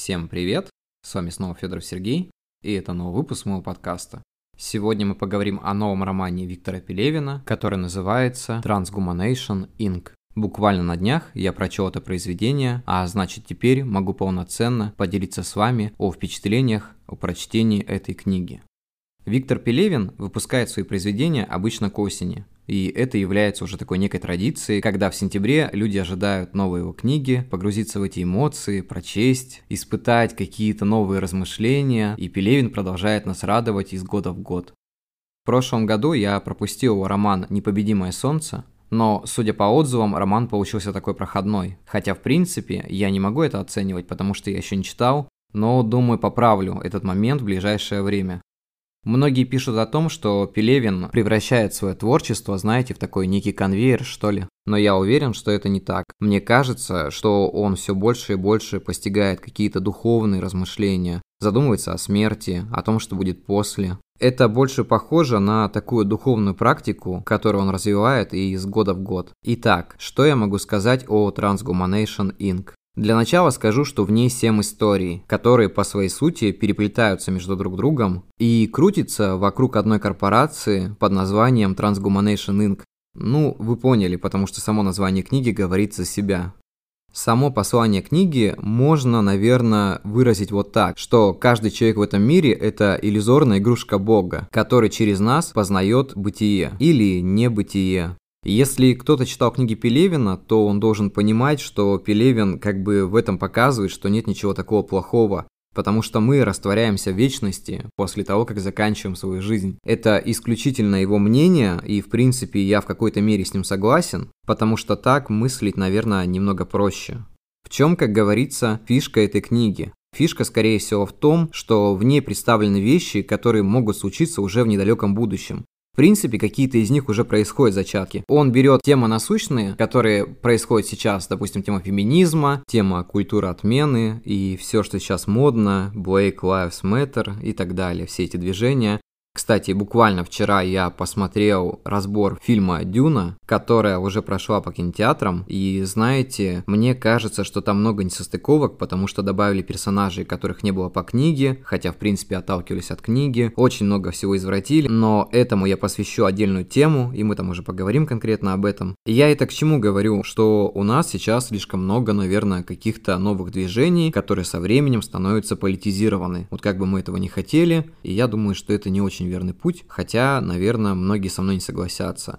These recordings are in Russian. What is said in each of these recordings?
Всем привет! С вами снова Федоров Сергей, и это новый выпуск моего подкаста. Сегодня мы поговорим о новом романе Виктора Пелевина, который называется Transhumanation Inc. Буквально на днях я прочел это произведение, а значит теперь могу полноценно поделиться с вами о впечатлениях о прочтении этой книги. Виктор Пелевин выпускает свои произведения обычно к осени, и это является уже такой некой традицией, когда в сентябре люди ожидают новые его книги, погрузиться в эти эмоции, прочесть, испытать какие-то новые размышления, и Пелевин продолжает нас радовать из года в год. В прошлом году я пропустил его роман «Непобедимое солнце», но, судя по отзывам, роман получился такой проходной. Хотя, в принципе, я не могу это оценивать, потому что я еще не читал, но, думаю, поправлю этот момент в ближайшее время. Многие пишут о том, что Пелевин превращает свое творчество, знаете, в такой некий конвейер, что ли. Но я уверен, что это не так. Мне кажется, что он все больше и больше постигает какие-то духовные размышления, задумывается о смерти, о том, что будет после. Это больше похоже на такую духовную практику, которую он развивает и из года в год. Итак, что я могу сказать о Transhumanation Inc.? Для начала скажу, что в ней 7 историй, которые по своей сути переплетаются между друг другом и крутятся вокруг одной корпорации под названием Transhumanation Inc. Ну, вы поняли, потому что само название книги говорит за себя. Само послание книги можно, наверное, выразить вот так, что каждый человек в этом мире – это иллюзорная игрушка Бога, который через нас познает бытие или небытие. Если кто-то читал книги Пелевина, то он должен понимать, что Пелевин как бы в этом показывает, что нет ничего такого плохого, потому что мы растворяемся в вечности после того, как заканчиваем свою жизнь. Это исключительно его мнение, и в принципе я в какой-то мере с ним согласен, потому что так мыслить, наверное, немного проще. В чем, как говорится, фишка этой книги? Фишка, скорее всего, в том, что в ней представлены вещи, которые могут случиться уже в недалеком будущем принципе, какие-то из них уже происходят зачатки. Он берет темы насущные, которые происходят сейчас, допустим, тема феминизма, тема культуры отмены и все, что сейчас модно, Black Lives Matter и так далее, все эти движения, кстати, буквально вчера я посмотрел разбор фильма «Дюна», которая уже прошла по кинотеатрам, и знаете, мне кажется, что там много несостыковок, потому что добавили персонажей, которых не было по книге, хотя в принципе отталкивались от книги, очень много всего извратили, но этому я посвящу отдельную тему, и мы там уже поговорим конкретно об этом. Я это к чему говорю, что у нас сейчас слишком много, наверное, каких-то новых движений, которые со временем становятся политизированы. Вот как бы мы этого не хотели, и я думаю, что это не очень верный путь, хотя, наверное, многие со мной не согласятся.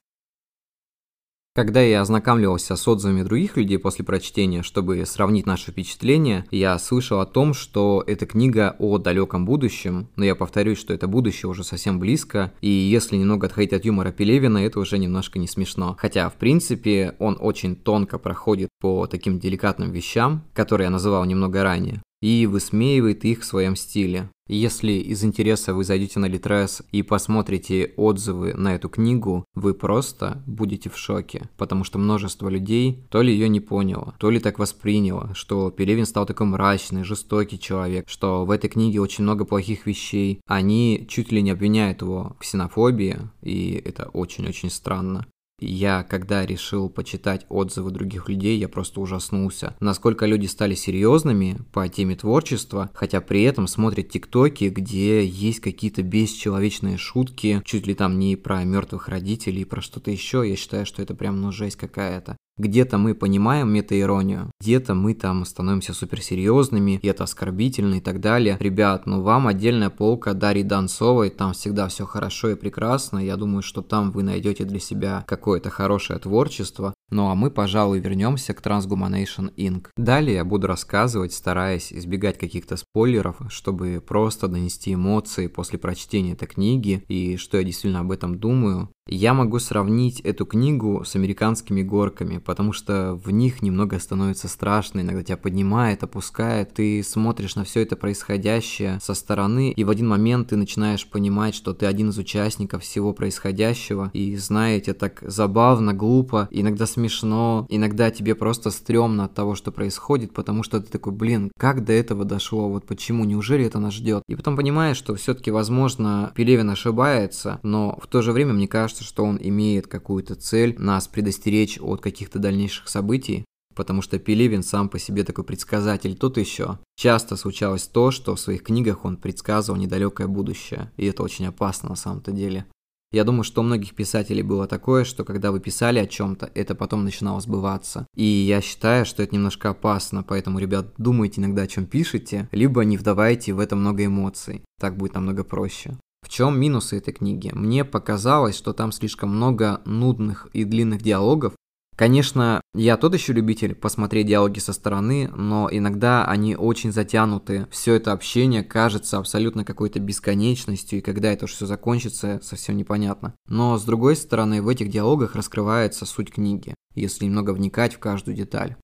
Когда я ознакомливался с отзывами других людей после прочтения, чтобы сравнить наши впечатления, я слышал о том, что эта книга о далеком будущем, но я повторюсь, что это будущее уже совсем близко, и если немного отходить от юмора Пелевина, это уже немножко не смешно. Хотя, в принципе, он очень тонко проходит по таким деликатным вещам, которые я называл немного ранее и высмеивает их в своем стиле. Если из интереса вы зайдете на Литрес и посмотрите отзывы на эту книгу, вы просто будете в шоке, потому что множество людей то ли ее не поняло, то ли так восприняло, что Пелевин стал такой мрачный, жестокий человек, что в этой книге очень много плохих вещей. Они чуть ли не обвиняют его в ксенофобии, и это очень-очень странно. Я, когда решил почитать отзывы других людей, я просто ужаснулся. Насколько люди стали серьезными по теме творчества, хотя при этом смотрят тиктоки, где есть какие-то бесчеловечные шутки, чуть ли там не про мертвых родителей, про что-то еще. Я считаю, что это прям ну жесть какая-то. Где-то мы понимаем метаиронию, где-то мы там становимся суперсерьезными, и это оскорбительно и так далее. Ребят, ну вам отдельная полка Дарьи Донцовой, там всегда все хорошо и прекрасно. Я думаю, что там вы найдете для себя какое-то хорошее творчество. Ну а мы, пожалуй, вернемся к Transhumanation Inc. Далее я буду рассказывать, стараясь избегать каких-то спойлеров, чтобы просто донести эмоции после прочтения этой книги и что я действительно об этом думаю. Я могу сравнить эту книгу с американскими горками, потому что в них немного становится страшно, иногда тебя поднимает, опускает, ты смотришь на все это происходящее со стороны, и в один момент ты начинаешь понимать, что ты один из участников всего происходящего, и знаете, так забавно, глупо, иногда смешно, иногда тебе просто стрёмно от того, что происходит, потому что ты такой, блин, как до этого дошло, вот почему, неужели это нас ждет? И потом понимаешь, что все-таки, возможно, Пелевин ошибается, но в то же время мне кажется, что он имеет какую-то цель нас предостеречь от каких-то дальнейших событий, потому что Пелевин сам по себе такой предсказатель. Тут еще часто случалось то, что в своих книгах он предсказывал недалекое будущее, и это очень опасно на самом-то деле. Я думаю, что у многих писателей было такое, что когда вы писали о чем-то, это потом начинало сбываться. И я считаю, что это немножко опасно, поэтому, ребят, думайте иногда, о чем пишете, либо не вдавайте в это много эмоций. Так будет намного проще. В чем минусы этой книги? Мне показалось, что там слишком много нудных и длинных диалогов, Конечно, я тот еще любитель посмотреть диалоги со стороны, но иногда они очень затянуты. Все это общение кажется абсолютно какой-то бесконечностью, и когда это все закончится, совсем непонятно. Но с другой стороны, в этих диалогах раскрывается суть книги, если немного вникать в каждую деталь.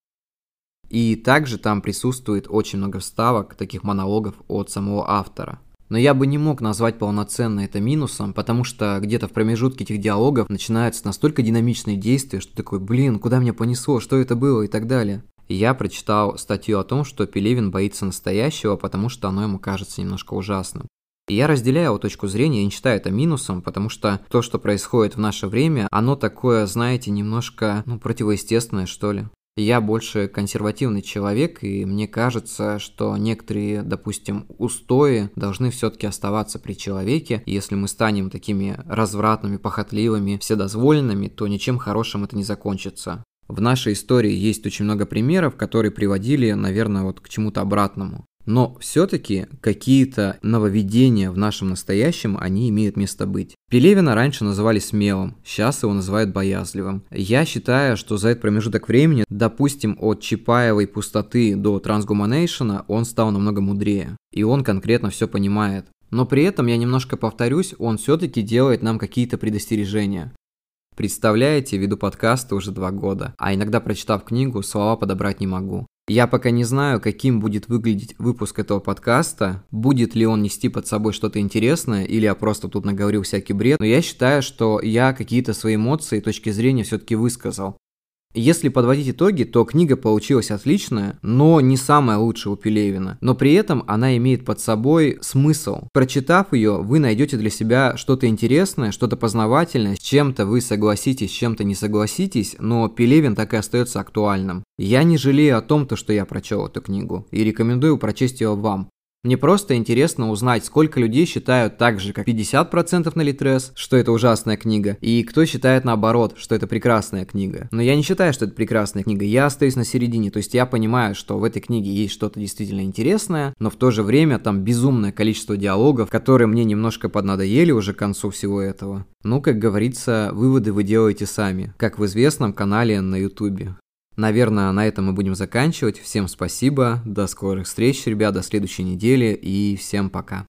И также там присутствует очень много вставок, таких монологов от самого автора. Но я бы не мог назвать полноценно это минусом, потому что где-то в промежутке этих диалогов начинаются настолько динамичные действия, что такой, блин, куда меня понесло, что это было и так далее. Я прочитал статью о том, что Пелевин боится настоящего, потому что оно ему кажется немножко ужасным. И я разделяю его точку зрения и не считаю это минусом, потому что то, что происходит в наше время, оно такое, знаете, немножко, ну, противоестественное, что ли. Я больше консервативный человек, и мне кажется, что некоторые, допустим, устои должны все-таки оставаться при человеке. Если мы станем такими развратными, похотливыми, вседозволенными, то ничем хорошим это не закончится. В нашей истории есть очень много примеров, которые приводили, наверное, вот к чему-то обратному. Но все-таки какие-то нововведения в нашем настоящем, они имеют место быть. Пелевина раньше называли смелым, сейчас его называют боязливым. Я считаю, что за этот промежуток времени, допустим, от Чапаевой пустоты до трансгуманейшена, он стал намного мудрее. И он конкретно все понимает. Но при этом, я немножко повторюсь, он все-таки делает нам какие-то предостережения. Представляете, веду подкасты уже два года, а иногда, прочитав книгу, слова подобрать не могу. Я пока не знаю, каким будет выглядеть выпуск этого подкаста, будет ли он нести под собой что-то интересное, или я просто тут наговорил всякий бред, но я считаю, что я какие-то свои эмоции и точки зрения все-таки высказал. Если подводить итоги, то книга получилась отличная, но не самая лучшая у Пелевина. Но при этом она имеет под собой смысл. Прочитав ее, вы найдете для себя что-то интересное, что-то познавательное, с чем-то вы согласитесь, с чем-то не согласитесь, но Пелевин так и остается актуальным. Я не жалею о том, то, что я прочел эту книгу, и рекомендую прочесть ее вам. Мне просто интересно узнать, сколько людей считают так же, как 50% на Литрес, что это ужасная книга, и кто считает наоборот, что это прекрасная книга. Но я не считаю, что это прекрасная книга, я остаюсь на середине, то есть я понимаю, что в этой книге есть что-то действительно интересное, но в то же время там безумное количество диалогов, которые мне немножко поднадоели уже к концу всего этого. Ну, как говорится, выводы вы делаете сами, как в известном канале на ютубе. Наверное, на этом мы будем заканчивать. Всем спасибо, до скорых встреч, ребят, до следующей недели и всем пока.